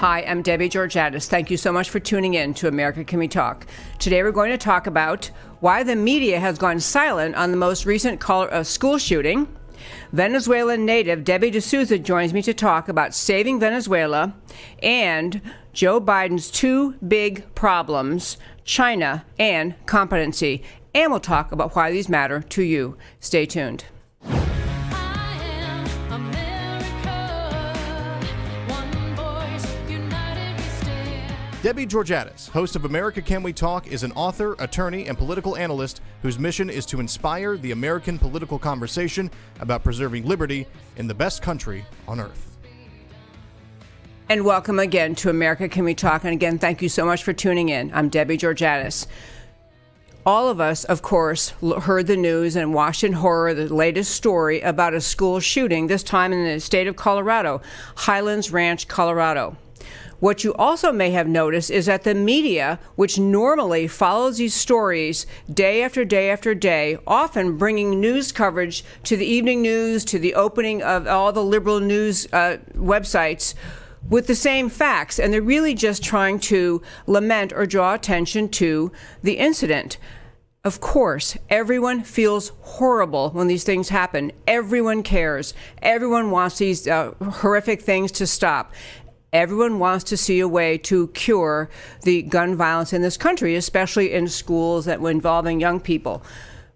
Hi, I'm Debbie Georgatos. Thank you so much for tuning in to America Can We Talk. Today we're going to talk about why the media has gone silent on the most recent uh, school shooting. Venezuelan native Debbie D'Souza joins me to talk about saving Venezuela and Joe Biden's two big problems China and competency. And we'll talk about why these matter to you. Stay tuned. Debbie Georgatos, host of America Can We Talk, is an author, attorney, and political analyst whose mission is to inspire the American political conversation about preserving liberty in the best country on earth. And welcome again to America Can We Talk. And again, thank you so much for tuning in. I'm Debbie Georgatos. All of us, of course, heard the news and watched in horror the latest story about a school shooting, this time in the state of Colorado, Highlands Ranch, Colorado. What you also may have noticed is that the media, which normally follows these stories day after day after day, often bringing news coverage to the evening news, to the opening of all the liberal news uh, websites, with the same facts, and they're really just trying to lament or draw attention to the incident. Of course, everyone feels horrible when these things happen. Everyone cares. Everyone wants these uh, horrific things to stop. Everyone wants to see a way to cure the gun violence in this country, especially in schools that were involving young people.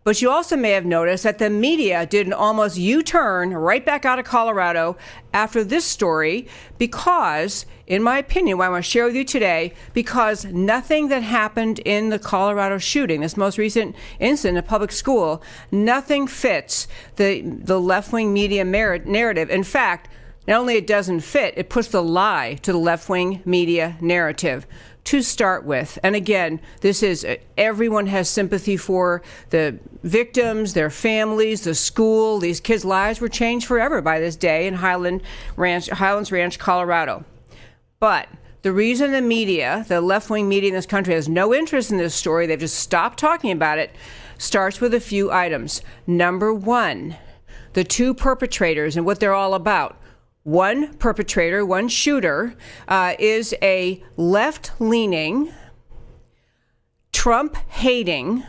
But you also may have noticed that the media did an almost U turn right back out of Colorado after this story because, in my opinion, what I want to share with you today, because nothing that happened in the Colorado shooting, this most recent incident in a public school, nothing fits the, the left wing media narrative. In fact, not only it doesn't fit, it puts the lie to the left wing media narrative to start with. And again, this is uh, everyone has sympathy for the victims, their families, the school. These kids' lives were changed forever by this day in Highland Ranch, Highlands Ranch, Colorado. But the reason the media, the left wing media in this country, has no interest in this story, they've just stopped talking about it, starts with a few items. Number one, the two perpetrators and what they're all about one perpetrator, one shooter, uh, is a left leaning, Trump hating,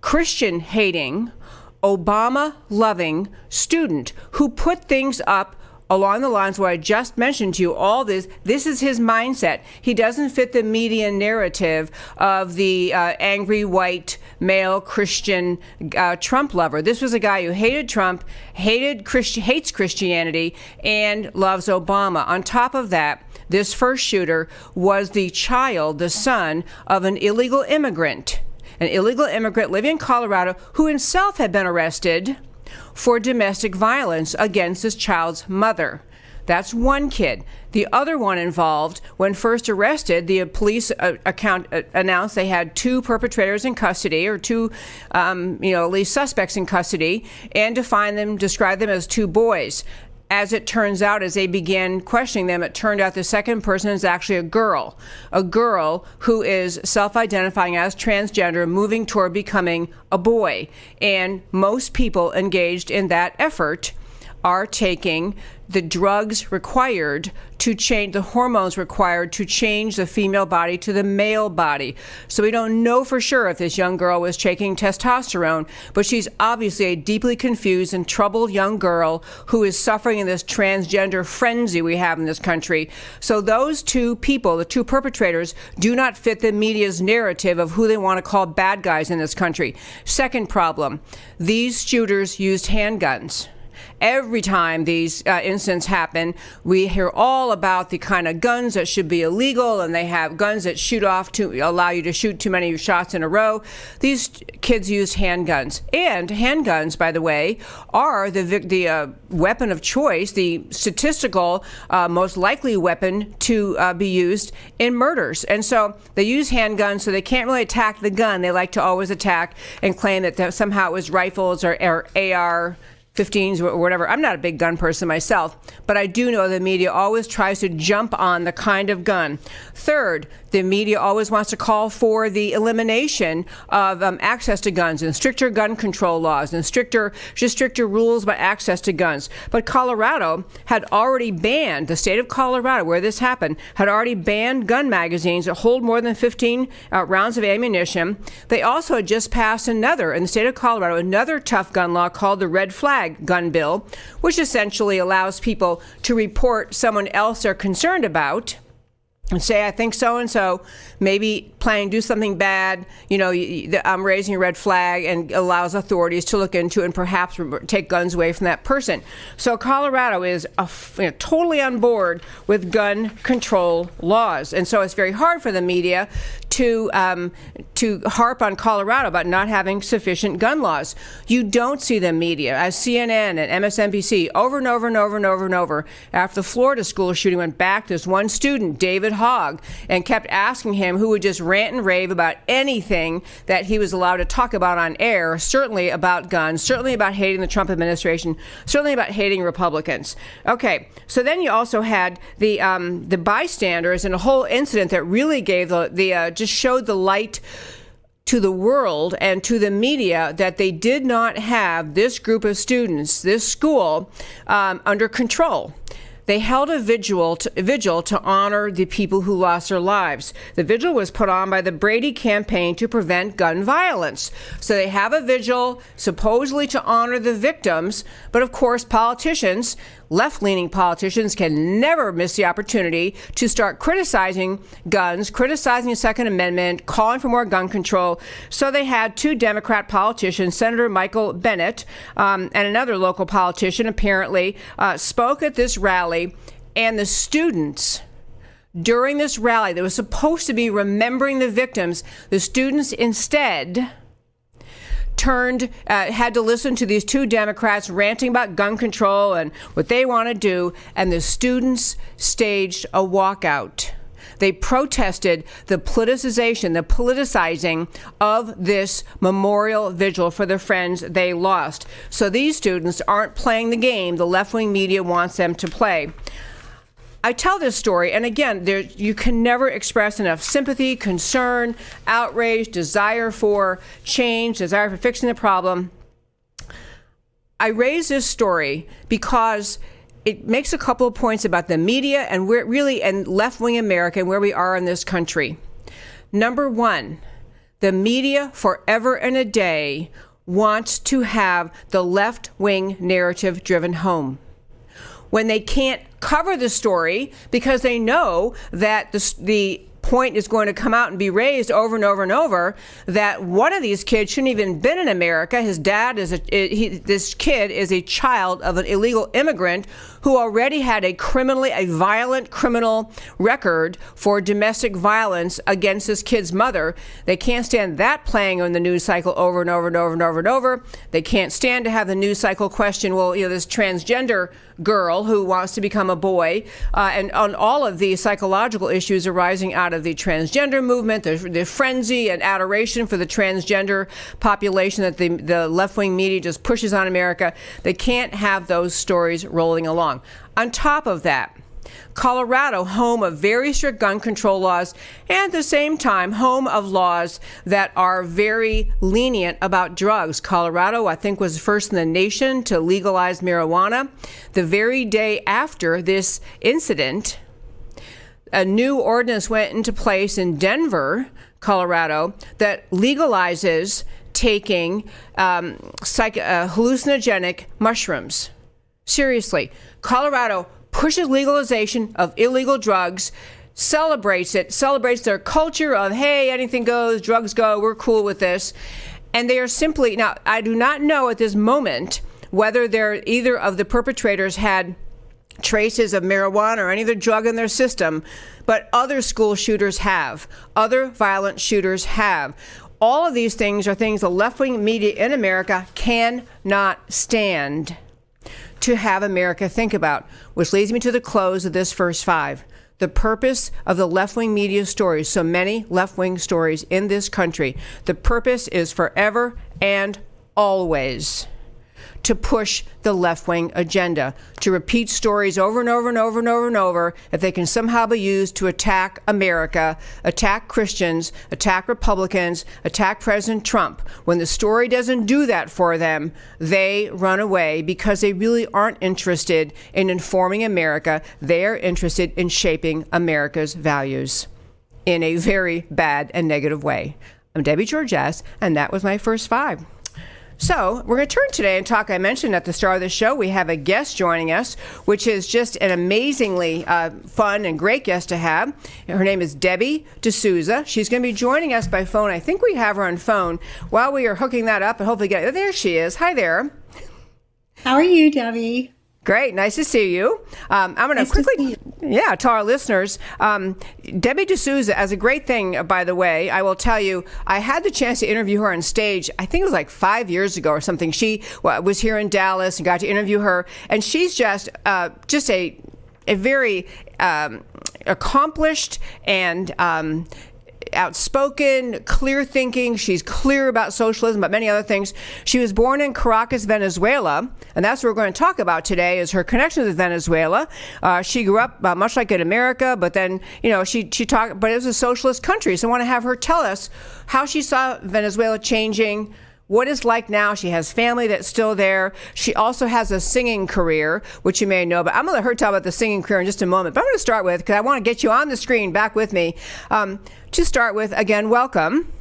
Christian hating, Obama loving student who put things up along the lines where I just mentioned to you all this. This is his mindset. He doesn't fit the media narrative of the uh, angry white male Christian uh, Trump lover. This was a guy who hated Trump, hated Christi- hates Christianity, and loves Obama. On top of that, this first shooter was the child, the son of an illegal immigrant, an illegal immigrant living in Colorado who himself had been arrested for domestic violence against his child's mother. That's one kid. The other one involved, when first arrested, the police uh, account uh, announced they had two perpetrators in custody, or two, um, you know, at least suspects in custody, and defined them, described them as two boys as it turns out, as they began questioning them, it turned out the second person is actually a girl, a girl who is self identifying as transgender, moving toward becoming a boy. And most people engaged in that effort are taking the drugs required to change the hormones required to change the female body to the male body. So we don't know for sure if this young girl was taking testosterone, but she's obviously a deeply confused and troubled young girl who is suffering in this transgender frenzy we have in this country. So those two people, the two perpetrators, do not fit the media's narrative of who they want to call bad guys in this country. Second problem, these shooters used handguns every time these uh, incidents happen, we hear all about the kind of guns that should be illegal, and they have guns that shoot off to allow you to shoot too many shots in a row. These kids use handguns, and handguns, by the way, are the the uh, weapon of choice, the statistical uh, most likely weapon to uh, be used in murders. And so they use handguns, so they can't really attack the gun. They like to always attack and claim that somehow it was rifles or, or AR 15s or whatever. I'm not a big gun person myself, but I do know the media always tries to jump on the kind of gun. Third, the media always wants to call for the elimination of um, access to guns and stricter gun control laws and stricter, just stricter rules about access to guns. But Colorado had already banned, the state of Colorado, where this happened, had already banned gun magazines that hold more than 15 uh, rounds of ammunition. They also had just passed another, in the state of Colorado, another tough gun law called the Red Flag Gun Bill, which essentially allows people to report someone else they're concerned about and say, I think so and so maybe planning to do something bad, you know, I'm raising a red flag and allows authorities to look into and perhaps take guns away from that person. So Colorado is a, you know, totally on board with gun control laws. And so it's very hard for the media to um, to harp on Colorado about not having sufficient gun laws. You don't see the media, as CNN and MSNBC, over and over and over and over and over. After the Florida school shooting went back, this one student, David Hogg, and kept asking him who would just rant and rave about anything that he was allowed to talk about on air, certainly about guns, certainly about hating the Trump administration, certainly about hating Republicans. Okay, so then you also had the um, the bystanders and a whole incident that really gave the the uh, showed the light to the world and to the media that they did not have this group of students, this school, um, under control. They held a vigil to, vigil to honor the people who lost their lives. The vigil was put on by the Brady campaign to prevent gun violence. So they have a vigil supposedly to honor the victims, but of course, politicians left leaning politicians can never miss the opportunity to start criticizing guns, criticizing the Second Amendment, calling for more gun control. So they had two Democrat politicians, Senator Michael Bennet um, and another local politician, apparently, uh, spoke at this rally, and the students during this rally that was supposed to be remembering the victims, the students instead turned, uh, had to listen to these two Democrats ranting about gun control and what they want to do, and the students staged a walkout. They protested the politicization, the politicizing of this memorial vigil for the friends they lost. So these students aren't playing the game the left wing media wants them to play. I tell this story, and again, there, you can never express enough sympathy, concern, outrage, desire for change, desire for fixing the problem. I raise this story because it makes a couple of points about the media and where really and left wing America and where we are in this country. Number one, the media forever and a day wants to have the left wing narrative driven home when they can't cover the story because they know that the, the point is going to come out and be raised over and over and over that one of these kids shouldn't even been in America. His dad is a he, this kid is a child of an illegal immigrant who already had a criminally a violent criminal record for domestic violence against his kid's mother. They can't stand that playing on the news cycle over and over and over and over and over. They can't stand to have the news cycle question, well, you know, this transgender girl who wants to become a boy, uh, and on all of the psychological issues arising out of the transgender movement, the, the frenzy and adoration for the transgender population that the, the left wing media just pushes on America. They can't have those stories rolling along. On top of that, Colorado, home of very strict gun control laws, and at the same time, home of laws that are very lenient about drugs. Colorado, I think, was first in the nation to legalize marijuana. The very day after this incident, a new ordinance went into place in Denver, Colorado, that legalizes taking um, psych- uh, hallucinogenic mushrooms. Seriously, Colorado pushes legalization of illegal drugs, celebrates it, celebrates their culture of, hey, anything goes, drugs go, we're cool with this. And they are simply, now, I do not know at this moment whether they're, either of the perpetrators had traces of marijuana or any other drug in their system, but other school shooters have. Other violent shooters have. All of these things are things the left wing media in America cannot stand to have America think about, which leads me to the close of this first five. The purpose of the left wing media stories, so many left wing stories in this country, the purpose is forever and always to push the left wing agenda, to repeat stories over and over and over and over and over if they can somehow be used to attack America, attack Christians, attack Republicans, attack President Trump. When the story doesn't do that for them, they run away because they really aren't interested in informing America. They are interested in shaping America's values in a very bad and negative way. I'm Debbie Georgatos, and that was my first five. So, we're going to turn today and talk. I mentioned at the start of the show, we have a guest joining us, which is just an amazingly uh, fun and great guest to have. Her name is Debbie D'Souza. She's going to be joining us by phone. I think we have her on phone. While we are hooking that up and hopefully get there she is. Hi there. How are you, Debbie? Great, nice to see you. Um, I'm going nice to quickly, yeah, to our listeners. Um, Debbie D'Souza, as a great thing, by the way, I will tell you, I had the chance to interview her on stage. I think it was like five years ago or something. She was here in Dallas and got to interview her, and she's just, uh, just a, a very um, accomplished and um, outspoken, clear thinking. She's clear about socialism, but many other things. She was born in Caracas, Venezuela, and that's what we're going to talk about today is her connection with Venezuela. Uh, she grew up uh, much like in America, but then, you know, she, she talked, but it was a socialist country. So I want to have her tell us how she saw Venezuela changing what it's like now. She has family that's still there. She also has a singing career, which you may know, but I'm going to let her talk about the singing career in just a moment. But I'm going to start with, because I want to get you on the screen back with me. Um, to start with, again, welcome.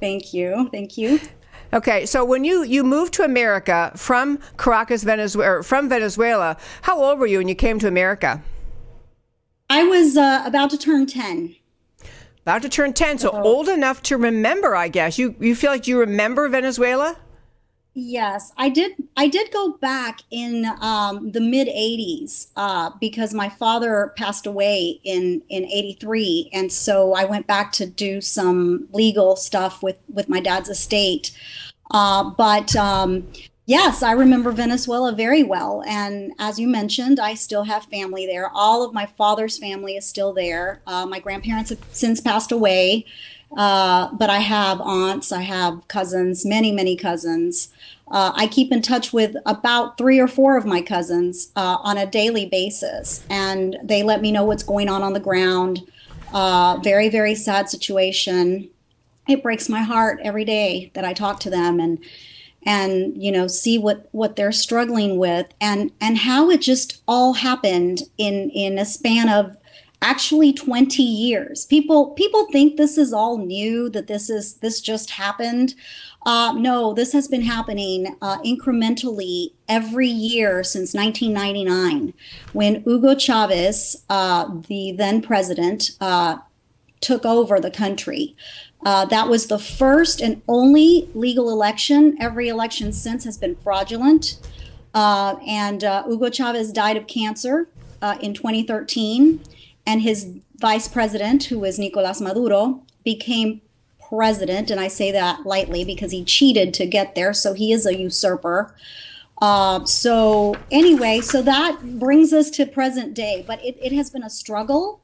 Thank you. Thank you. Okay, so when you you moved to America from Caracas, Venezuela, from Venezuela, how old were you when you came to America? I was uh, about to turn ten. About to turn 10, so oh. old enough to remember, I guess. You you feel like you remember Venezuela? Yes, I did. I did go back in um, the mid '80s uh, because my father passed away in in '83, and so I went back to do some legal stuff with with my dad's estate. Uh, but um, Yes, I remember Venezuela very well. And as you mentioned, I still have family there. All of my father's family is still there. Uh, my grandparents have since passed away, uh, but I have aunts, I have cousins, many, many cousins. Uh, I keep in touch with about three or four of my cousins uh, on a daily basis, and they let me know what's going on on the ground. Uh, very, very sad situation. It breaks my heart every day that I talk to them. And and you know see what what they're struggling with and and how it just all happened in in a span of actually 20 years. People people think this is all new that this is this just happened. Uh, no this has been happening uh, incrementally every year since 1999 when hugo chavez uh, the then president uh, took over the country uh, that was the first and only legal election. Every election since has been fraudulent. Uh, and uh, Hugo Chavez died of cancer uh, in 2013. And his vice president, who was Nicolas Maduro, became president. And I say that lightly because he cheated to get there. So he is a usurper. Uh, so, anyway, so that brings us to present day. But it, it has been a struggle.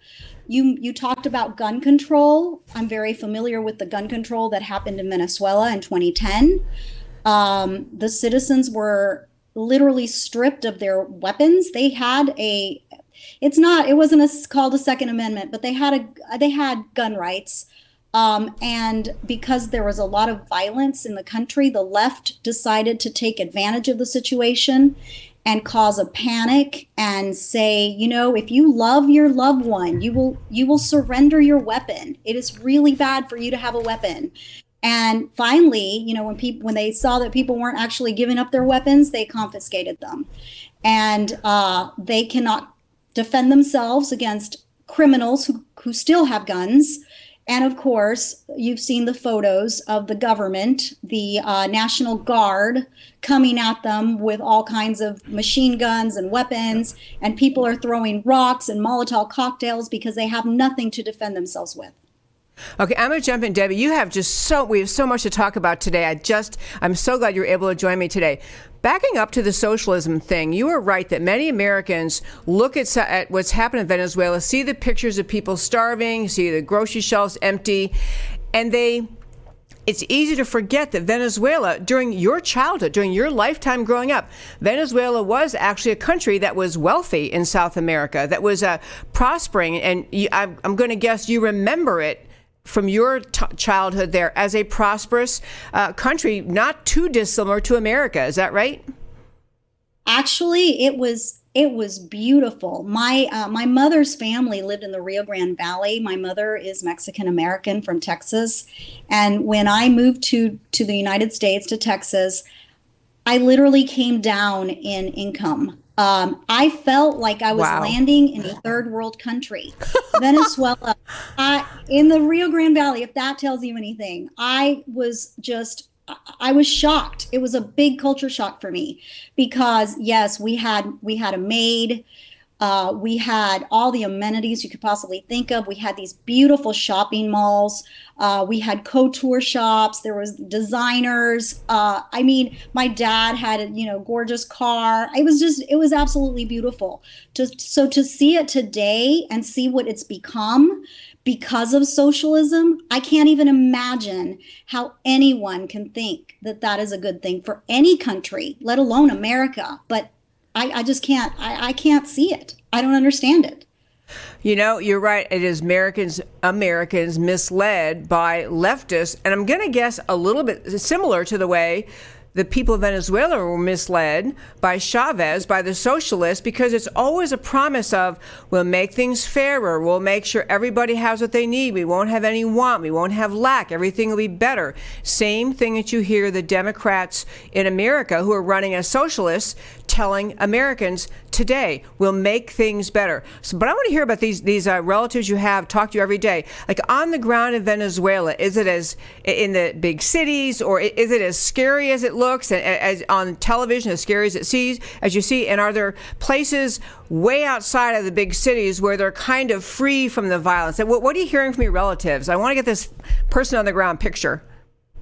You you talked about gun control. I'm very familiar with the gun control that happened in Venezuela in 2010. Um, the citizens were literally stripped of their weapons. They had a it's not it wasn't a, called a second amendment but they had a they had gun rights um, and because there was a lot of violence in the country the left decided to take advantage of the situation and cause a panic and say you know if you love your loved one you will you will surrender your weapon. It is really bad for you to have a weapon. And finally you know when people when they saw that people weren't actually giving up their weapons they confiscated them. And uh, they cannot defend themselves against criminals who, who still have guns and of course, you've seen the photos of the government, the uh, National Guard coming at them with all kinds of machine guns and weapons, and people are throwing rocks and Molotov cocktails because they have nothing to defend themselves with. Okay, I'm going to jump in, Debbie. You have just so we have so much to talk about today. I just I'm so glad you're able to join me today. Backing up to the socialism thing, you are right that many Americans look at, at what's happened in Venezuela, see the pictures of people starving, see the grocery shelves empty, and they it's easy to forget that Venezuela, during your childhood, during your lifetime growing up, Venezuela was actually a country that was wealthy in South America, that was uh, prospering. And you, I'm, I'm going to guess you remember it from your t- childhood there as a prosperous uh, country, not too dissimilar to America. Is that right? Actually, it was it was beautiful. My uh, my mother's family lived in the Rio Grande Valley. My mother is Mexican American from Texas, and when I moved to to the United States to Texas, I literally came down in income. Um, I felt like I was wow. landing in a third world country, Venezuela, I, in the Rio Grande Valley. If that tells you anything, I was just I was shocked. It was a big culture shock for me because yes, we had we had a maid, uh, we had all the amenities you could possibly think of. We had these beautiful shopping malls. Uh, we had couture shops. There was designers. Uh, I mean, my dad had a you know gorgeous car. It was just it was absolutely beautiful. Just so to see it today and see what it's become because of socialism, I can't even imagine how anyone can think that that is a good thing for any country, let alone America. But I, I just can't. I, I can't see it. I don't understand it. You know, you're right. It is Americans Americans misled by leftists, and I'm going to guess a little bit similar to the way the people of Venezuela were misled by Chavez, by the socialists, because it's always a promise of we'll make things fairer, we'll make sure everybody has what they need, we won't have any want, we won't have lack, everything will be better. Same thing that you hear the Democrats in America who are running as socialists telling Americans today will make things better. So, but I want to hear about these these uh, relatives you have talk to you every day, like on the ground in Venezuela. Is it as in the big cities, or is it as scary as it looks, and as on television, as scary as it sees as you see? And are there places way outside of the big cities where they're kind of free from the violence? What, what are you hearing from your relatives? I want to get this person on the ground picture.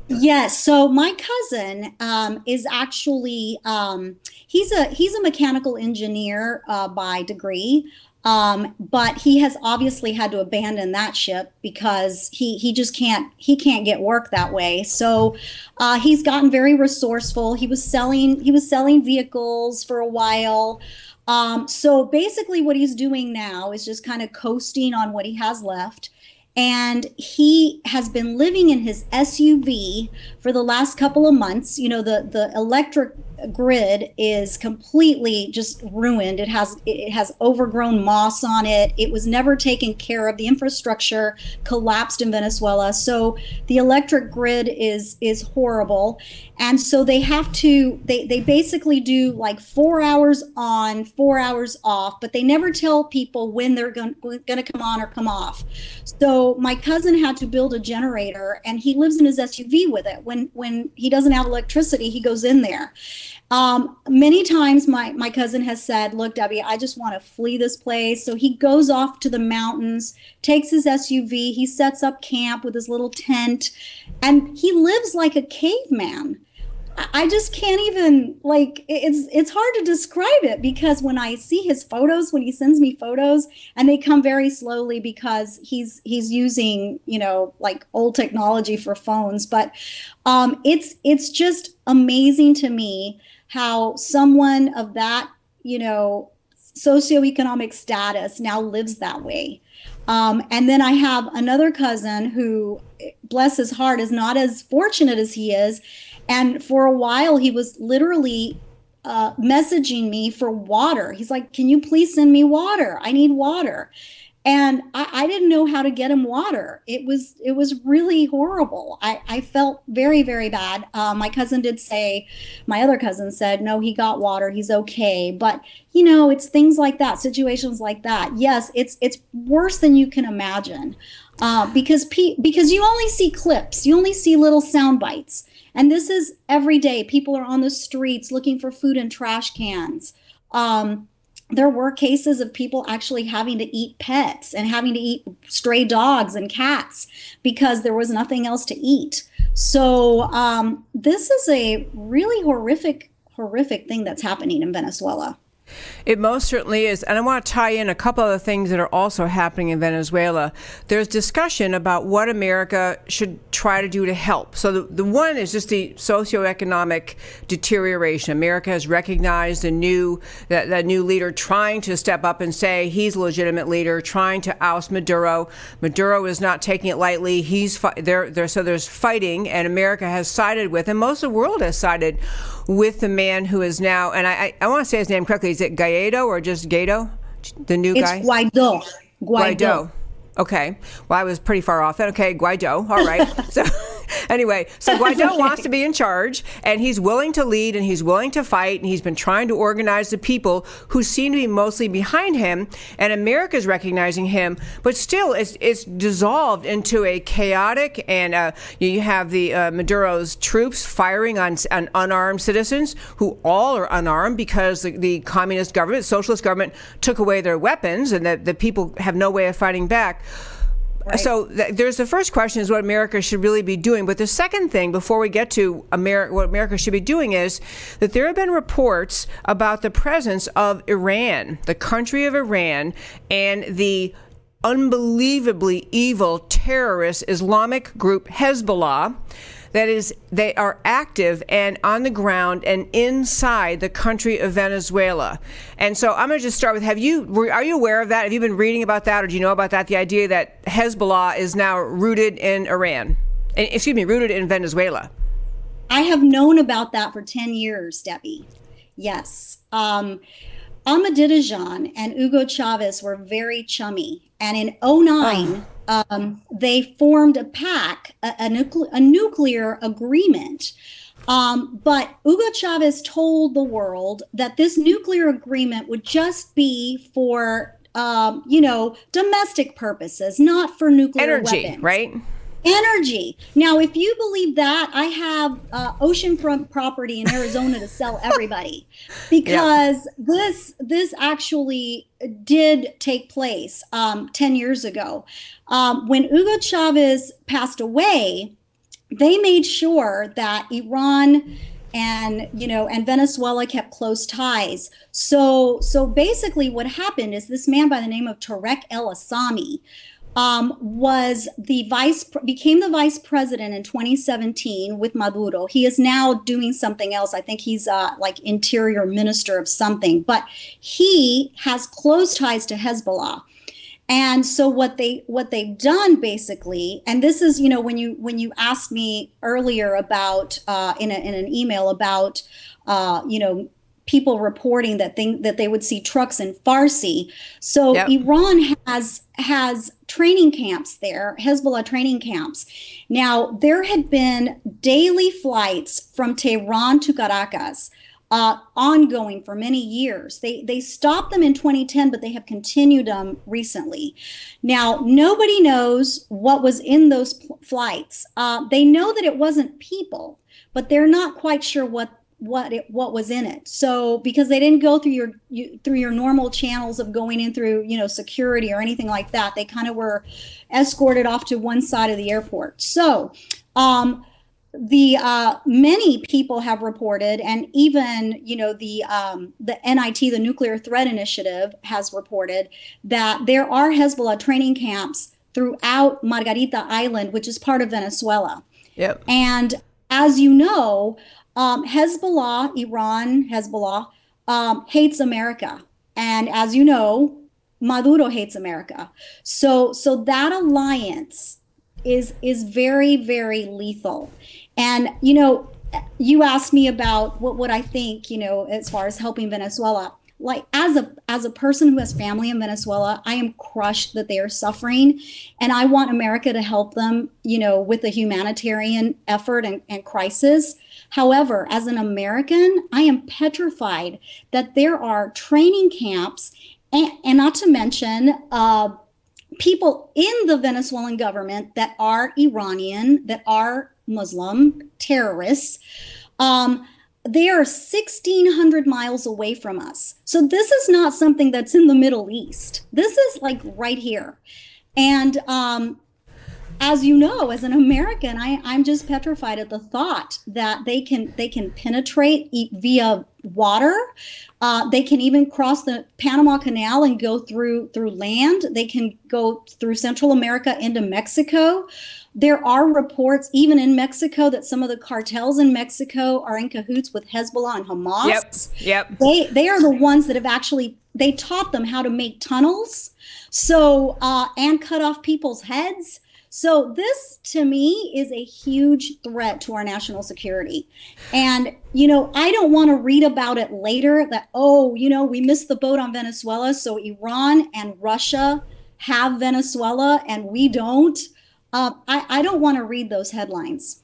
Yes. So my cousin um, is actually um, he's a he's a mechanical engineer uh, by degree, um, but he has obviously had to abandon that ship because he he just can't he can't get work that way. So uh, he's gotten very resourceful. He was selling he was selling vehicles for a while. Um, so basically, what he's doing now is just kind of coasting on what he has left and he has been living in his SUV for the last couple of months. You know, the the electric grid is completely just ruined. It has it has overgrown moss on it. It was never taken care of. The infrastructure collapsed in Venezuela. So the electric grid is is horrible. And so they have to they they basically do like 4 hours on, 4 hours off, but they never tell people when they're going to come on or come off. So my cousin had to build a generator and he lives in his SUV with it. When when he doesn't have electricity, he goes in there. Um, many times my, my cousin has said, Look, Debbie, I just want to flee this place. So he goes off to the mountains, takes his SUV, he sets up camp with his little tent, and he lives like a caveman. I just can't even like it's it's hard to describe it because when I see his photos when he sends me photos and they come very slowly because he's he's using you know like old technology for phones but um it's it's just amazing to me how someone of that, you know, socioeconomic status now lives that way. Um, and then I have another cousin who, bless his heart, is not as fortunate as he is. And for a while, he was literally uh, messaging me for water. He's like, Can you please send me water? I need water and I, I, didn't know how to get him water. It was it was really horrible. I, I felt very very bad. Uh, my cousin did say, my other cousin said, no, he got water. He's okay. But you know, it's things like that, situations like that. Yes, it's it's worse than you can imagine, uh, because pe- because you only see clips, you only see little sound bites, and this is every day. People are on the streets looking for food in trash cans. Um, there were cases of people actually having to eat pets and having to eat stray dogs and cats because there was nothing else to eat. So um, this is a really horrific, horrific thing that's happening in Venezuela. It most certainly is. And I want to tie in a couple of the things that are also happening in Venezuela. There's discussion about what America should try to do to help. So the, the one is just the socioeconomic deterioration. America has recognized a new that, that new leader trying to step up and say he's a legitimate leader, trying to oust Maduro. Maduro is not taking it lightly. He's fi- there there so there's fighting and America has sided with and most of the world has sided with the man who is now and I I, I want to say his name correctly. Is it Gaye Guaido or just Gato? The new it's guy? Guaido. Guaido. Guaido. Okay. Well, I was pretty far off. Okay, Guaido. All right. so anyway, so Guaido wants to be in charge, and he's willing to lead, and he's willing to fight, and he's been trying to organize the people who seem to be mostly behind him, and America's recognizing him, but still, it's it's dissolved into a chaotic, and uh, you have the uh, Maduro's troops firing on, on unarmed citizens who all are unarmed because the, the communist government, socialist government, took away their weapons, and the, the people have no way of fighting back. Right. So th- there's the first question is what America should really be doing. But the second thing, before we get to America, what America should be doing is that there have been reports about the presence of Iran, the country of Iran, and the unbelievably evil terrorist Islamic group Hezbollah that is, they are active and on the ground and inside the country of Venezuela. And so I'm going to just start with: Have you are you aware of that? Have you been reading about that, or do you know about that? The idea that Hezbollah is now rooted in Iran, excuse me, rooted in Venezuela. I have known about that for ten years, Debbie. Yes. Um, Ahmadinejad and Hugo Chavez were very chummy. And in 09, oh um, they formed a pact, a, a, nucle- a nuclear agreement. Um, but Hugo Chavez told the world that this nuclear agreement would just be for, um, you know, domestic purposes, not for nuclear energy, weapons. right? energy. Now, if you believe that, I have uh, oceanfront property in Arizona to sell everybody because yeah. this this actually did take place um, ten years ago um, when Hugo Chavez passed away. They made sure that Iran and you know and venezuela kept close ties so so basically what happened is this man by the name of Tareck El Aissami um, was the vice became the vice president in 2017 with Maduro. He is now doing something else. I think he's uh, like interior minister of something, but he has close ties to Hezbollah. And so what they what they've done basically, and this is you know when you when you asked me earlier about uh, in a, in an email about uh, you know people reporting that thing that they would see trucks in Farsi. So yep. Iran has has training camps there, Hezbollah training camps. Now there had been daily flights from Tehran to Caracas. Uh, ongoing for many years. They they stopped them in 2010, but they have continued them recently. Now nobody knows what was in those pl- flights. Uh, they know that it wasn't people, but they're not quite sure what what it what was in it so because they didn't go through your you, through your normal channels of going in through you know security or anything like that they kind of were escorted off to one side of the airport so um the uh, many people have reported, and even you know the um, the NIT, the Nuclear Threat Initiative, has reported that there are Hezbollah training camps throughout Margarita Island, which is part of Venezuela. Yep. And as you know, um, Hezbollah, Iran, Hezbollah, um, hates America. And as you know, Maduro hates America. So, so that alliance is is very, very lethal. And you know, you asked me about what would I think, you know, as far as helping Venezuela. Like as a as a person who has family in Venezuela, I am crushed that they are suffering, and I want America to help them, you know, with the humanitarian effort and, and crisis. However, as an American, I am petrified that there are training camps, and, and not to mention uh, people in the Venezuelan government that are Iranian, that are Muslim terrorists. Um, they are 1600 miles away from us. So this is not something that's in the Middle East. This is like right here. And um, as you know, as an American, I, I'm just petrified at the thought that they can they can penetrate via water. Uh, they can even cross the Panama Canal and go through through land. They can go through Central America into Mexico. There are reports, even in Mexico, that some of the cartels in Mexico are in cahoots with Hezbollah and Hamas. Yep. Yep. They they are the ones that have actually they taught them how to make tunnels, so uh, and cut off people's heads. So this to me is a huge threat to our national security. And you know, I don't want to read about it later that oh, you know, we missed the boat on Venezuela, so Iran and Russia have Venezuela and we don't. Uh, I, I don't want to read those headlines.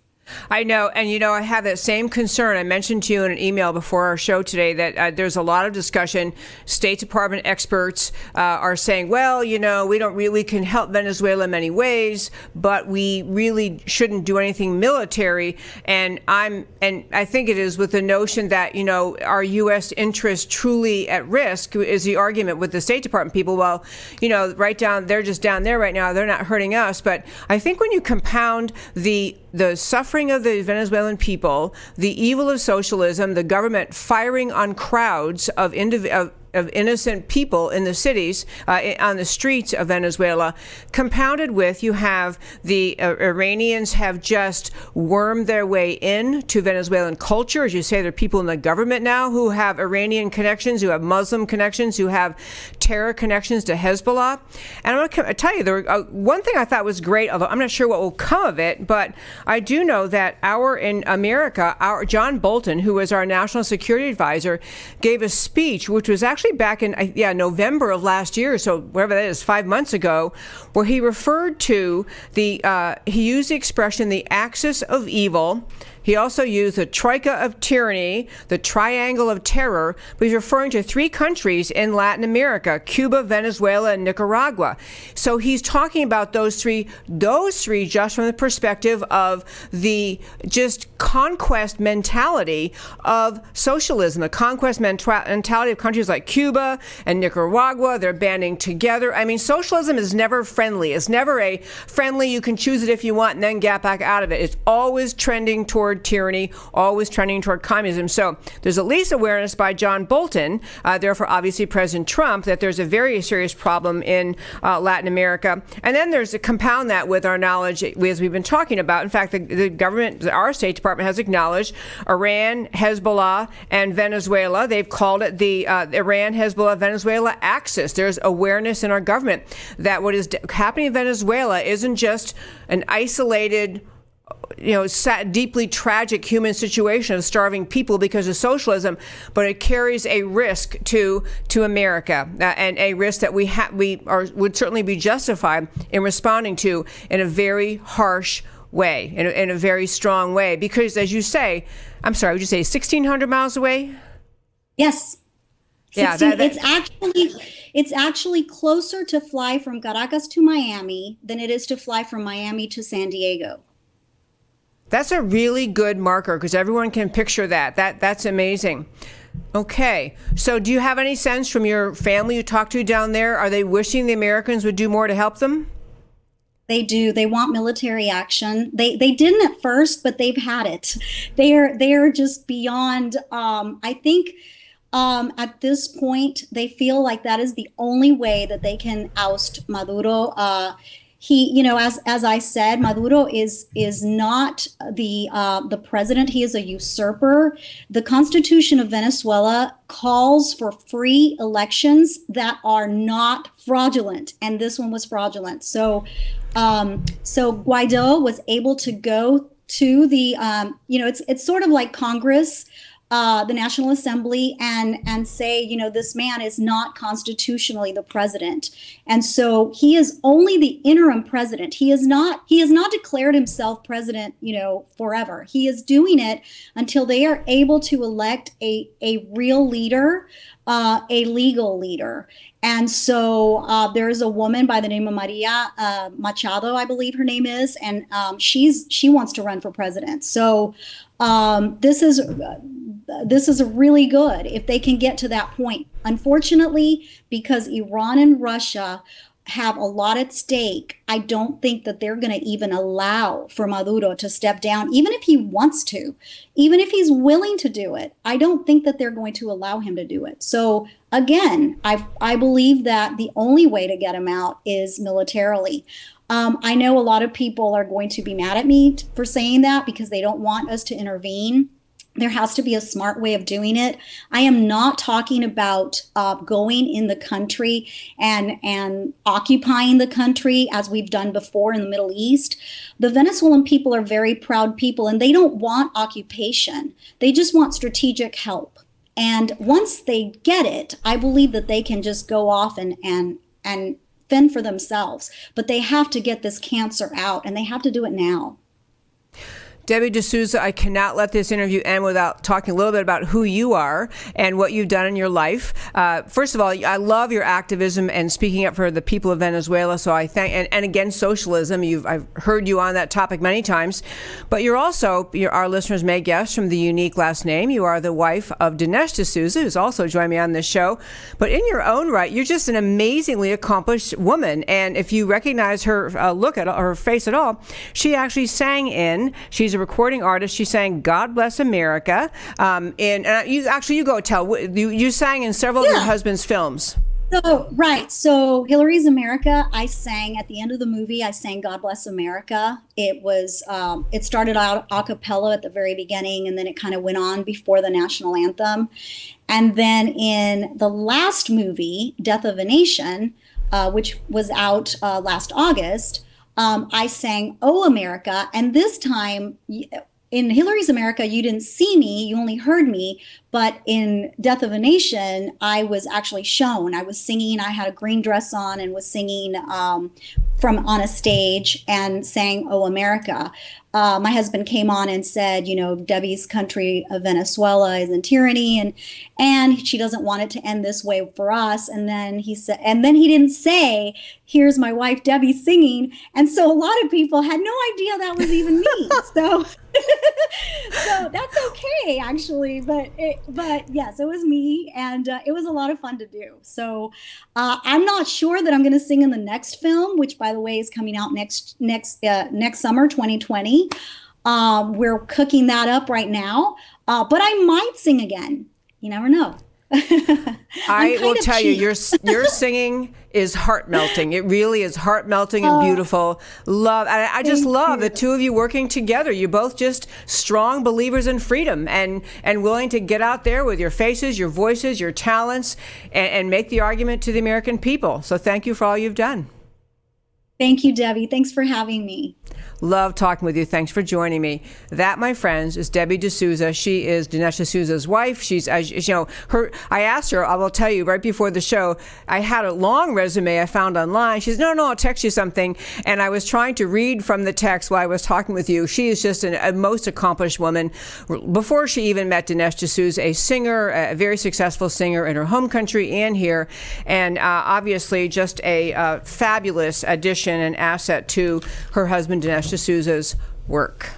I know, and you know, I have that same concern. I mentioned to you in an email before our show today that uh, there's a lot of discussion. State Department experts uh, are saying, well, you know, we don't really can help Venezuela in many ways, but we really shouldn't do anything military. And I'm, and I think it is with the notion that you know, our U.S. interest truly at risk is the argument with the State Department people. Well, you know, right down, they're just down there right now. They're not hurting us. But I think when you compound the the suffering of the Venezuelan people, the evil of socialism, the government firing on crowds of, indiv- of of innocent people in the cities, uh, on the streets of Venezuela, compounded with you have the uh, Iranians have just wormed their way in to Venezuelan culture. As you say, there are people in the government now who have Iranian connections, who have Muslim connections, who have terror connections to Hezbollah. And I'm going to tell you, there, uh, one thing I thought was great, although I'm not sure what will come of it, but I do know that our in America, our John Bolton, who was our national security advisor, gave a speech which was actually actually back in yeah November of last year, so whatever that is, five months ago, where he referred to the uh, he used the expression the axis of evil he also used the troika of tyranny, the triangle of terror, but he's referring to three countries in Latin America Cuba, Venezuela, and Nicaragua. So he's talking about those three, those three just from the perspective of the just conquest mentality of socialism, the conquest mentality of countries like Cuba and Nicaragua. They're banding together. I mean, socialism is never friendly. It's never a friendly, you can choose it if you want and then get back out of it. It's always trending toward toward tyranny, always trending toward communism. So there's at least awareness by John Bolton, uh, therefore, obviously, President Trump, that there's a very serious problem in uh, Latin America. And then there's to compound that with our knowledge, as we've been talking about. In fact, the, the government, our State Department has acknowledged Iran, Hezbollah, and Venezuela. They've called it the uh, Iran, Hezbollah, Venezuela axis. There's awareness in our government that what is happening in Venezuela isn't just an isolated you know, sad, deeply tragic human situation of starving people because of socialism, but it carries a risk to to America uh, and a risk that we ha- we are would certainly be justified in responding to in a very harsh way, in a, in a very strong way, because as you say, I'm sorry, would you say 1,600 miles away? Yes. 16, yeah, that, that, it's actually it's actually closer to fly from Caracas to Miami than it is to fly from Miami to San Diego. That's a really good marker because everyone can picture that. That that's amazing. Okay. So do you have any sense from your family you talked to down there? Are they wishing the Americans would do more to help them? They do. They want military action. They they didn't at first, but they've had it. They are they are just beyond um, I think um, at this point, they feel like that is the only way that they can oust Maduro. Uh, he you know as as i said maduro is is not the uh, the president. He is a usurper. The constitution of venezuela calls for free elections that are not fraudulent and this one was fraudulent. So um so guaido was able to go to the um you know it's it's sort of like congress uh, the National Assembly and and say, you know, this man is not constitutionally the president, and so he is only the interim president. He is not he has not declared himself president, you know, forever. He is doing it until they are able to elect a a real leader, uh, a legal leader. And so uh, there is a woman by the name of Maria uh, Machado, I believe her name is, and um, she's she wants to run for president. So um, this is this is really good if they can get to that point. Unfortunately, because Iran and Russia have a lot at stake. I don't think that they're going to even allow for Maduro to step down, even if he wants to, even if he's willing to do it. I don't think that they're going to allow him to do it. So again, I I believe that the only way to get him out is militarily. Um, I know a lot of people are going to be mad at me for saying that because they don't want us to intervene there has to be a smart way of doing it. I am not talking about uh, going in the country and and occupying the country as we've done before in the Middle East. The Venezuelan people are very proud people, and they don't want occupation. They just want strategic help. And once they get it, I believe that they can just go off and and and fend for themselves. But they have to get this cancer out, and they have to do it now. Debbie D'Souza, I cannot let this interview end without talking a little bit about who you are and what you've done in your life. Uh, first of all, I love your activism and speaking up for the people of Venezuela. So I thank and, and against socialism. You've I've heard you on that topic many times, but you're also you're, our listeners may guess from the unique last name. You are the wife of Dinesh D'Souza, who's also joined me on this show. But in your own right, you're just an amazingly accomplished woman. And if you recognize her uh, look at her face at all, she actually sang in. She's She's a recording artist. She sang "God Bless America." Um, and uh, you actually you go tell you you sang in several yeah. of your husband's films. So right, so Hillary's America. I sang at the end of the movie. I sang "God Bless America." It was um, it started out a cappella at the very beginning, and then it kind of went on before the national anthem. And then in the last movie, "Death of a Nation," uh, which was out uh, last August um, I sang Oh America. And this time in Hillary's America, you didn't see me, you only heard me. But in Death of a Nation, I was actually shown. I was singing, I had a green dress on and was singing um, from on a stage and sang Oh America uh, my husband came on and said, you know, Debbie's country of Venezuela is in tyranny, and and she doesn't want it to end this way for us. And then he said, and then he didn't say, "Here's my wife Debbie singing." And so a lot of people had no idea that was even me. so so that's okay actually but it, but yes it was me and uh, it was a lot of fun to do. So uh, i'm not sure that i'm going to sing in the next film which by the way is coming out next next uh, next summer 2020 um, we're cooking that up right now uh, but i might sing again. You never know I will tell cheap. you, your your singing is heart melting. It really is heart melting and uh, beautiful. Love, I, I just love you. the two of you working together. You're both just strong believers in freedom and and willing to get out there with your faces, your voices, your talents, and, and make the argument to the American people. So thank you for all you've done. Thank you, Debbie. Thanks for having me. Love talking with you. Thanks for joining me. That, my friends, is Debbie D'Souza. She is Dinesh D'Souza's wife. She's, as you know, her. I asked her. I will tell you right before the show. I had a long resume I found online. She says, "No, no, I'll text you something." And I was trying to read from the text while I was talking with you. She is just an, a most accomplished woman. Before she even met Dinesh D'Souza, a singer, a very successful singer in her home country and here, and uh, obviously just a uh, fabulous addition and an asset to her husband Dinesh D'Souza's work.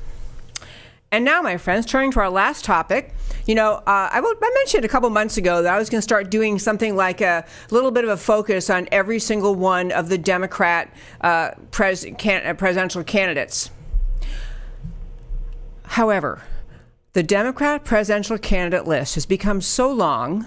And now, my friends, turning to our last topic, you know, uh, I, I, mentioned a couple months ago that I was going to start doing something like a little bit of a focus on every single one of the Democrat uh, pres- can- uh, presidential candidates. However, the Democrat presidential candidate list has become so long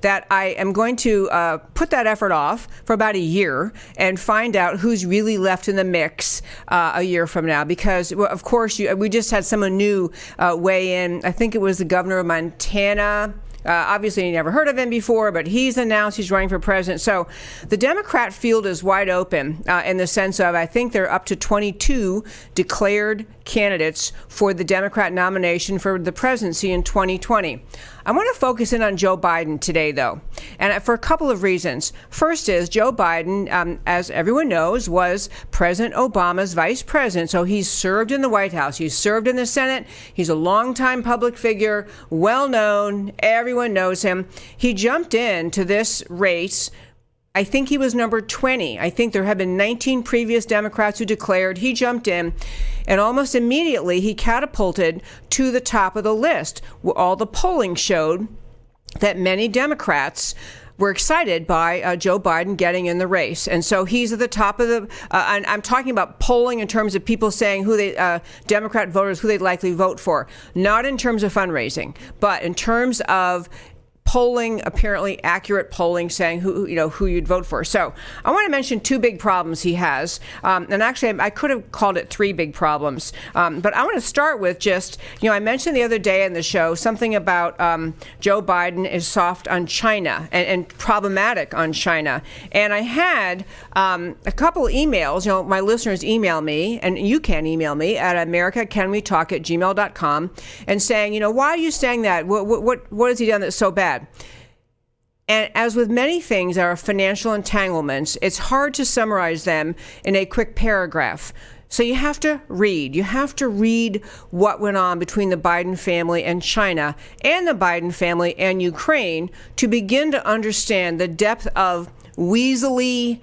that I am going to uh, put that effort off for about a year and find out who's really left in the mix uh, a year from now. Because, well, of course, you, we just had someone new uh, weigh in. I think it was the governor of Montana. Uh, obviously, you never heard of him before, but he's announced he's running for president. So the Democrat field is wide open uh, in the sense of I think there are up to 22 declared candidates for the Democrat nomination for the presidency in 2020. I want to focus in on Joe Biden today, though, and for a couple of reasons. First is Joe Biden, um, as everyone knows, was President Obama's vice president, so he's served in the White House, he's served in the Senate, he's a longtime public figure, well known, everyone knows him. He jumped into this race I think he was number 20. I think there have been 19 previous Democrats who declared. He jumped in, and almost immediately he catapulted to the top of the list. All the polling showed that many Democrats were excited by uh, Joe Biden getting in the race, and so he's at the top of the. Uh, I'm talking about polling in terms of people saying who they uh, Democrat voters who they'd likely vote for, not in terms of fundraising, but in terms of polling, apparently accurate polling, saying who you know who you'd vote for. So I want to mention two big problems he has, um, and actually I could have called it three big problems, um, but I want to start with just you know I mentioned the other day in the show something about um, Joe Biden is soft on China and, and, problematic on China, and I had um, a couple emails. You know, my listeners email me, and you can email me at americacanwetalk at gmail.com and saying you know why are you saying that? What what what has he done that's so bad? And as with many things are financial entanglements, it's hard to summarize them in a quick paragraph. So you have to read. You have to read what went on between the Biden family and China and the Biden family and Ukraine to begin to understand the depth of weaselly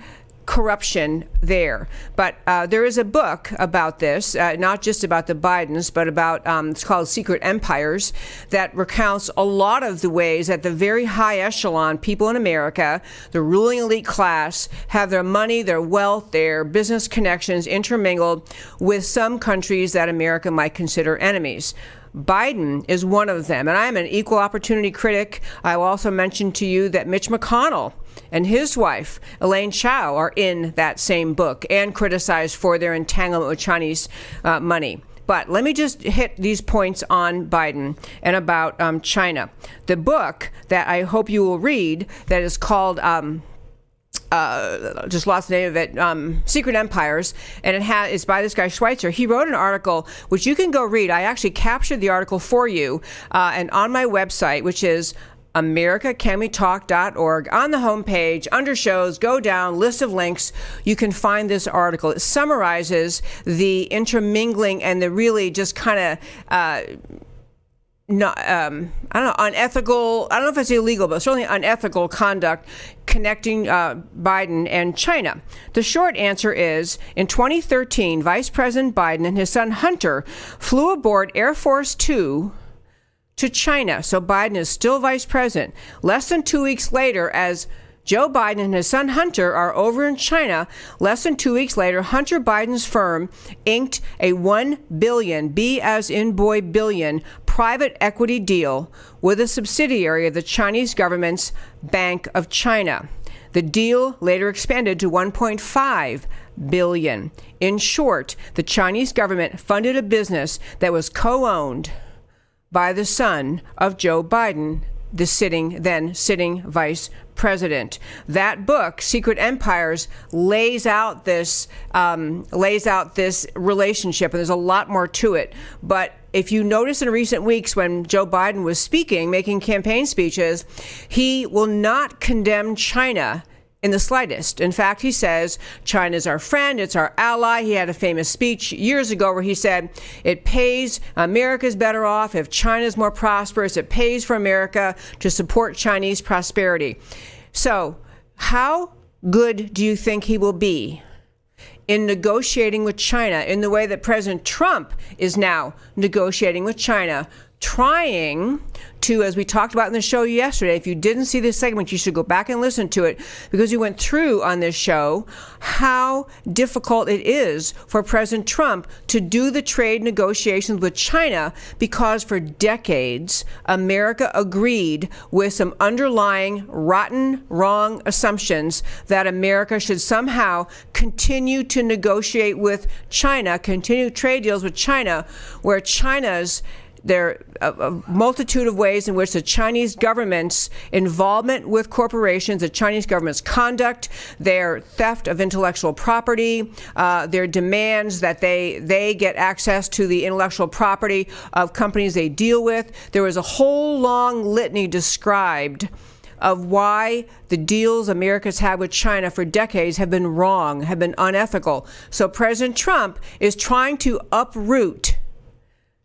corruption there. But uh, there is a book about this, uh, not just about the Bidens, but about um, it's called Secret Empires, that recounts a lot of the ways that the very high echelon people in America, the ruling elite class, have their money, their wealth, their business connections intermingled with some countries that America might consider enemies. Biden is one of them. And I'm an equal opportunity critic. I will also mention to you that Mitch McConnell and his wife, Elaine Chao, are in that same book and criticized for their entanglement with Chinese uh, money. But let me just hit these points on Biden and about um, China. The book that I hope you will read that is called. Um, uh, just lost the name of it, um, Secret Empires, and it has it's by this guy Schweizer. He wrote an article which you can go read. I actually captured the article for you, uh, and on my website, which is americacanwetalk.org on the homepage under shows go down list of links you can find this article it summarizes the intermingling and the really just kind of uh, not um, I don't know unethical. I don't know if it's illegal, but certainly unethical conduct connecting uh, Biden and China. The short answer is in 2013, Vice President Biden and his son Hunter flew aboard Air Force Two to China. So Biden is still vice president. Less than two weeks later, as Joe Biden and his son Hunter are over in China. Less than two weeks later, Hunter Biden's firm inked a one billion, B as in boy billion, private equity deal with a subsidiary of the Chinese government's Bank of China. The deal later expanded to 1.5 billion. In short, the Chinese government funded a business that was co-owned by the son of Joe Biden, the sitting then sitting vice president. That book, Secret Empires, lays out this um, lays out this relationship, and there's a lot more to it. But if you notice in recent weeks when Joe Biden was speaking, making campaign speeches, he will not condemn China in the slightest. In fact, he says China's our friend, it's our ally. He had a famous speech years ago where he said it pays, America's better off if China's more prosperous. It pays for America to support Chinese prosperity. So, how good do you think he will be in negotiating with China in the way that President Trump is now negotiating with China? Trying to, as we talked about in the show yesterday, if you didn't see this segment, you should go back and listen to it because we went through on this show how difficult it is for President Trump to do the trade negotiations with China because for decades, America agreed with some underlying rotten, wrong assumptions that America should somehow continue to negotiate with China, continue trade deals with China, where China's there are a, a, multitude of ways in which the Chinese government's involvement with corporations, the Chinese government's conduct, their theft of intellectual property, uh, their demands that they they get access to the intellectual property of companies they deal with. There was a whole long litany described of why the deals America's had with China for decades have been wrong, have been unethical. So President Trump is trying to uproot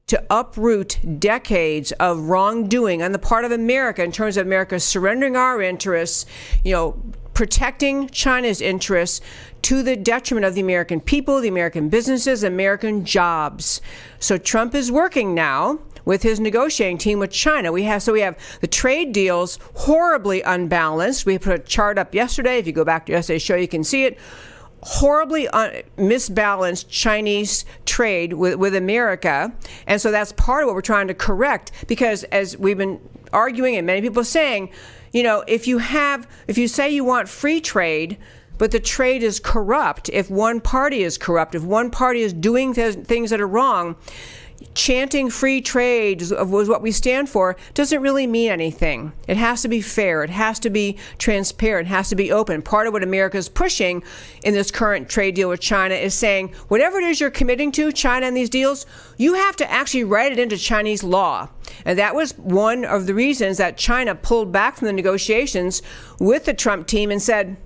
to uproot decades of wrongdoing on the part of America in terms of America surrendering our interests, you know, protecting China's interests to the detriment of the American people, the American businesses, American jobs. So Trump is working now with his negotiating team with China. We have so we have the trade deals horribly unbalanced. We put a chart up yesterday. If you go back to yesterday's show, you can see it horribly un- misbalanced Chinese trade with, with America. And so that's part of what we're trying to correct because as we've been arguing and many people saying, you know, if you have, if you say you want free trade, but the trade is corrupt, if one party is corrupt, if one party is doing th- things that are wrong, chanting free trade was what we stand for doesn't really mean anything. It has to be fair. It has to be transparent. It has to be open. Part of what America is pushing in this current trade deal with China is saying whatever it is you're committing to, China and these deals, you have to actually write it into Chinese law. And that was one of the reasons that China pulled back from the negotiations with the Trump team and said,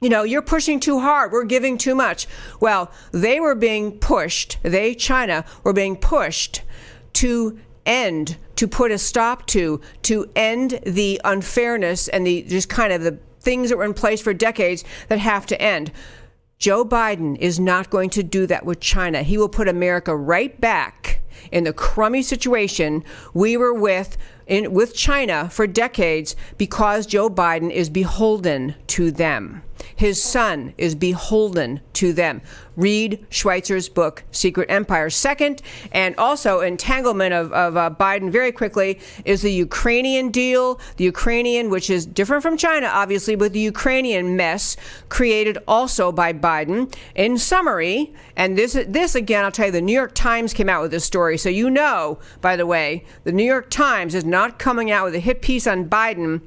you know, you're pushing too hard. We're giving too much. Well, they were being pushed, they, China, were being pushed to end, to put a stop to, to end the unfairness and the just kind of the things that were in place for decades that have to end. Joe Biden is not going to do that with China. He will put America right back in the crummy situation we were with in, with China for decades because Joe Biden is beholden to them. His son is beholden to them. Read Schweizer's book, Secret Empire. Second, and also entanglement of, of uh, Biden very quickly, is the Ukrainian deal. The Ukrainian, which is different from China, obviously, but the Ukrainian mess created also by Biden. In summary, and this, this again, I'll tell you, the New York Times came out with this story. So you know, by the way, the New York Times is not coming out with a hit piece on Biden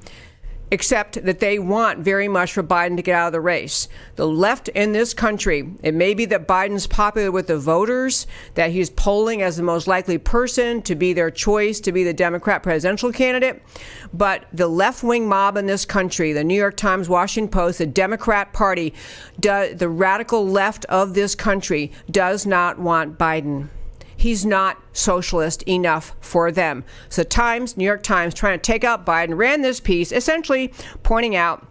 except that they want very much for Biden to get out of the race. The left in this country, it may be that Biden's popular with the voters, that he's polling as the most likely person to be their choice to be the Democrat presidential candidate, but the left wing mob in this country, the New York Times, Washington Post, the Democrat Party, the radical left of this country does not want Biden he's not socialist enough for them. So, Times, New York Times, trying to take out Biden, ran this piece essentially pointing out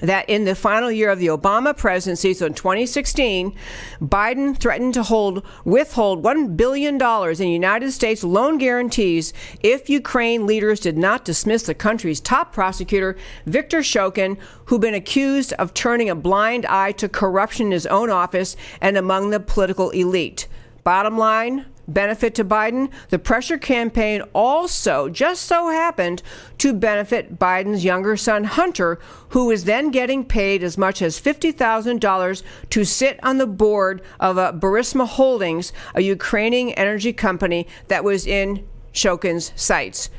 that in the final year of the Obama presidency, so in 2016, Biden threatened to hold withhold $1 billion in United States loan guarantees if Ukraine leaders did not dismiss the country's top prosecutor, Viktor Shokin, who'd been accused of turning a blind eye to corruption in his own office and among the political elite. Bottom line, benefit to Biden. The pressure campaign also just so happened to benefit Biden's younger son, Hunter, who is then getting paid as much as $50,000 to sit on the board of a Burisma Holdings, a Ukrainian energy company that was in Shokin's sights.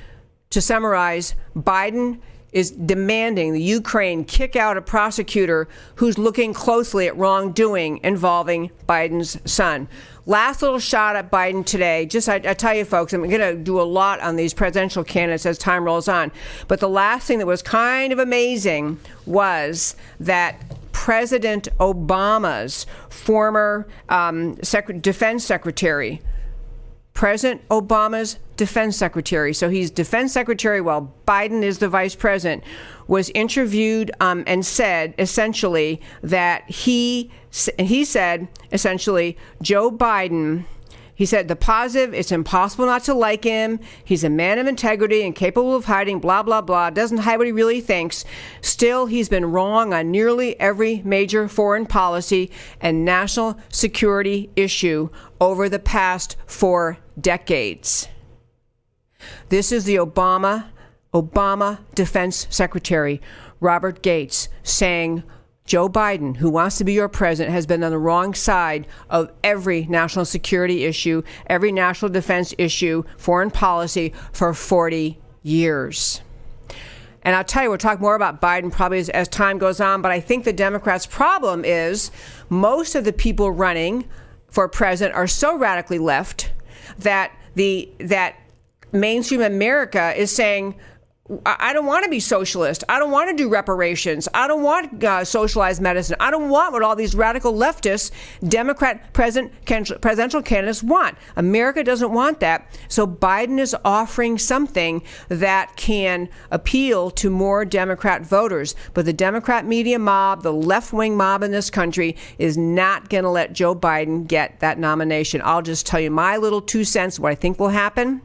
To summarize, Biden is demanding the Ukraine kick out a prosecutor who's looking closely at wrongdoing involving Biden's son. Last little shot at Biden today. Just, I, I tell you, folks, I'm going to do a lot on these presidential candidates as time rolls on. But the last thing that was kind of amazing was that President Obama's former um, sec- defense secretary, President Obama's defense secretary, so he's defense secretary while Biden is the vice president, was interviewed um, and said essentially that he he said essentially Joe Biden. He said the positive, it's impossible not to like him. He's a man of integrity and capable of hiding, blah, blah, blah. Doesn't hide what he really thinks. Still, he's been wrong on nearly every major foreign policy and national security issue over the past four decades. This is the Obama Obama Defense Secretary Robert Gates saying Joe Biden, who wants to be your president, has been on the wrong side of every national security issue, every national defense issue, foreign policy for 40 years. And I'll tell you, we'll talk more about Biden probably as, as time goes on, but I think the Democrats' problem is most of the people running for president are so radically left that the that mainstream America is saying I don't want to be socialist. I don't want to do reparations. I don't want uh, socialized medicine. I don't want what all these radical leftists, Democrat president, presidential candidates want. America doesn't want that. So Biden is offering something that can appeal to more Democrat voters. But the Democrat media mob, the left wing mob in this country, is not going to let Joe Biden get that nomination. I'll just tell you my little two cents what I think will happen.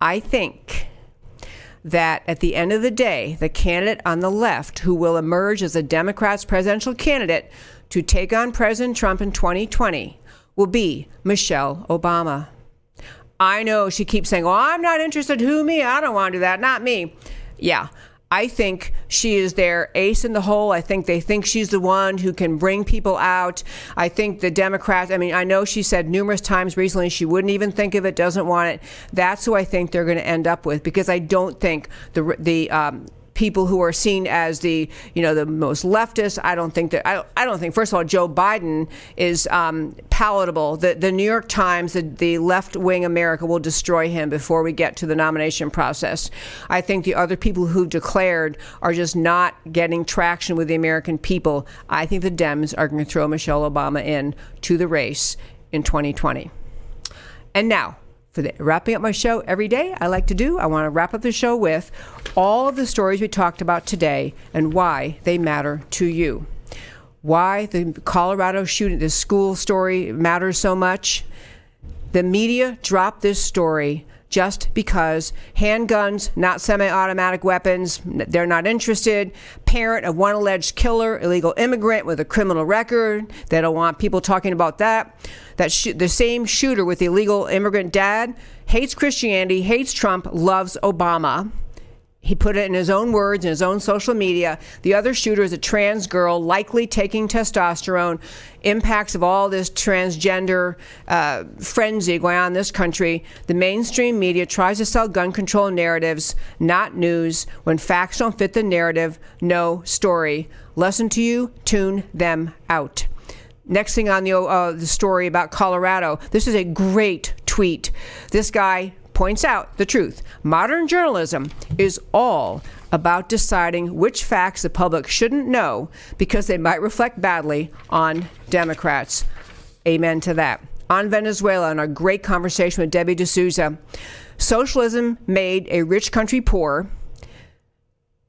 I think that at the end of the day, the candidate on the left who will emerge as a Democrat's presidential candidate to take on President Trump in 2020 will be Michelle Obama. I know she keeps saying, Well, I'm not interested. Who me? I don't want to do that. Not me." Yeah, I think she is their ace in the hole. I think they think she's the one who can bring people out. I think the Democrats, I mean, I know she said numerous times recently she wouldn't even think of it, doesn't want it. That's who I think they're going to end up with because I don't think the, the, um, people who are seen as the you know the most leftist. I don't think that I, I don't think first of all Joe Biden is um, palatable. The the New York Times, the, the left wing America will destroy him before we get to the nomination process. I think the other people who declared are just not getting traction with the American people. I think the Dems are going to throw Michelle Obama in to the race in 2020. And now for the, wrapping up my show every day, I like to do, I want to wrap up the show with all of the stories we talked about today and why they matter to you. Why the Colorado shooting, the school story matters so much. The media dropped this story just because handguns, not semi automatic weapons, they're not interested. Parent of one alleged killer, illegal immigrant with a criminal record, they don't want people talking about that. That sh- the same shooter with the illegal immigrant dad hates Christianity, hates Trump, loves Obama. He put it in his own words, in his own social media. The other shooter is a trans girl, likely taking testosterone. Impacts of all this transgender uh, frenzy going on in this country. The mainstream media tries to sell gun control narratives, not news. When facts don't fit the narrative, no story. Lesson to you tune them out. Next thing on the, uh, the story about Colorado, this is a great tweet. This guy points out the truth. Modern journalism is all about deciding which facts the public shouldn't know because they might reflect badly on Democrats. Amen to that. On Venezuela, in our great conversation with Debbie D'Souza, socialism made a rich country poor.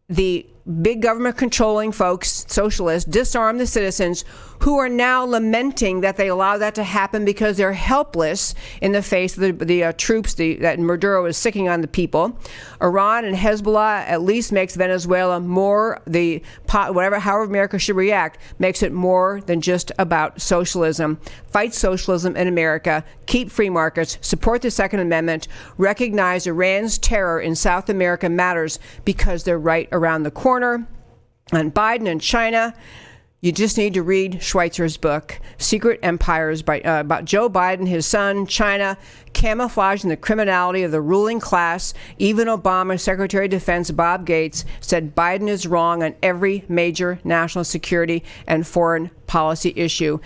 The big government controlling folks, socialists, disarm the citizens who are now lamenting that they allow that to happen because they're helpless in the face of the, the uh, troops the, that Maduro is sicking on the people. Iran and Hezbollah at least makes Venezuela more the whatever however America should react makes it more than just about socialism. Fight socialism in America, keep free markets, support the Second Amendment, recognize Iran's terror in South America matters because they're right around the corner. And Biden and China, you just need to read Schweizer's book, Secret Empires, by, uh, about Joe Biden, his son, China, camouflaging the criminality of the ruling class. Even Obama Secretary of Defense Bob Gates said Biden is wrong on every major national security and foreign policy issue.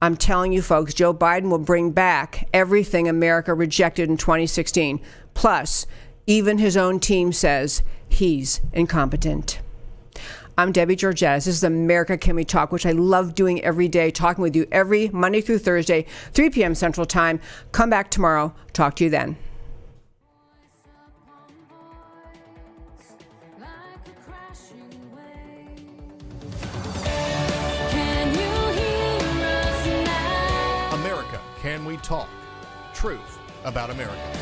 I'm telling you, folks, Joe Biden will bring back everything America rejected in 2016. Plus, even his own team says he's incompetent. I'm Debbie Georgatos. This is America Can We Talk, which I love doing every day, talking with you every Monday through Thursday, 3 p.m. Central Time. Come back tomorrow. Talk to you then. America Can We Talk? Truth about America.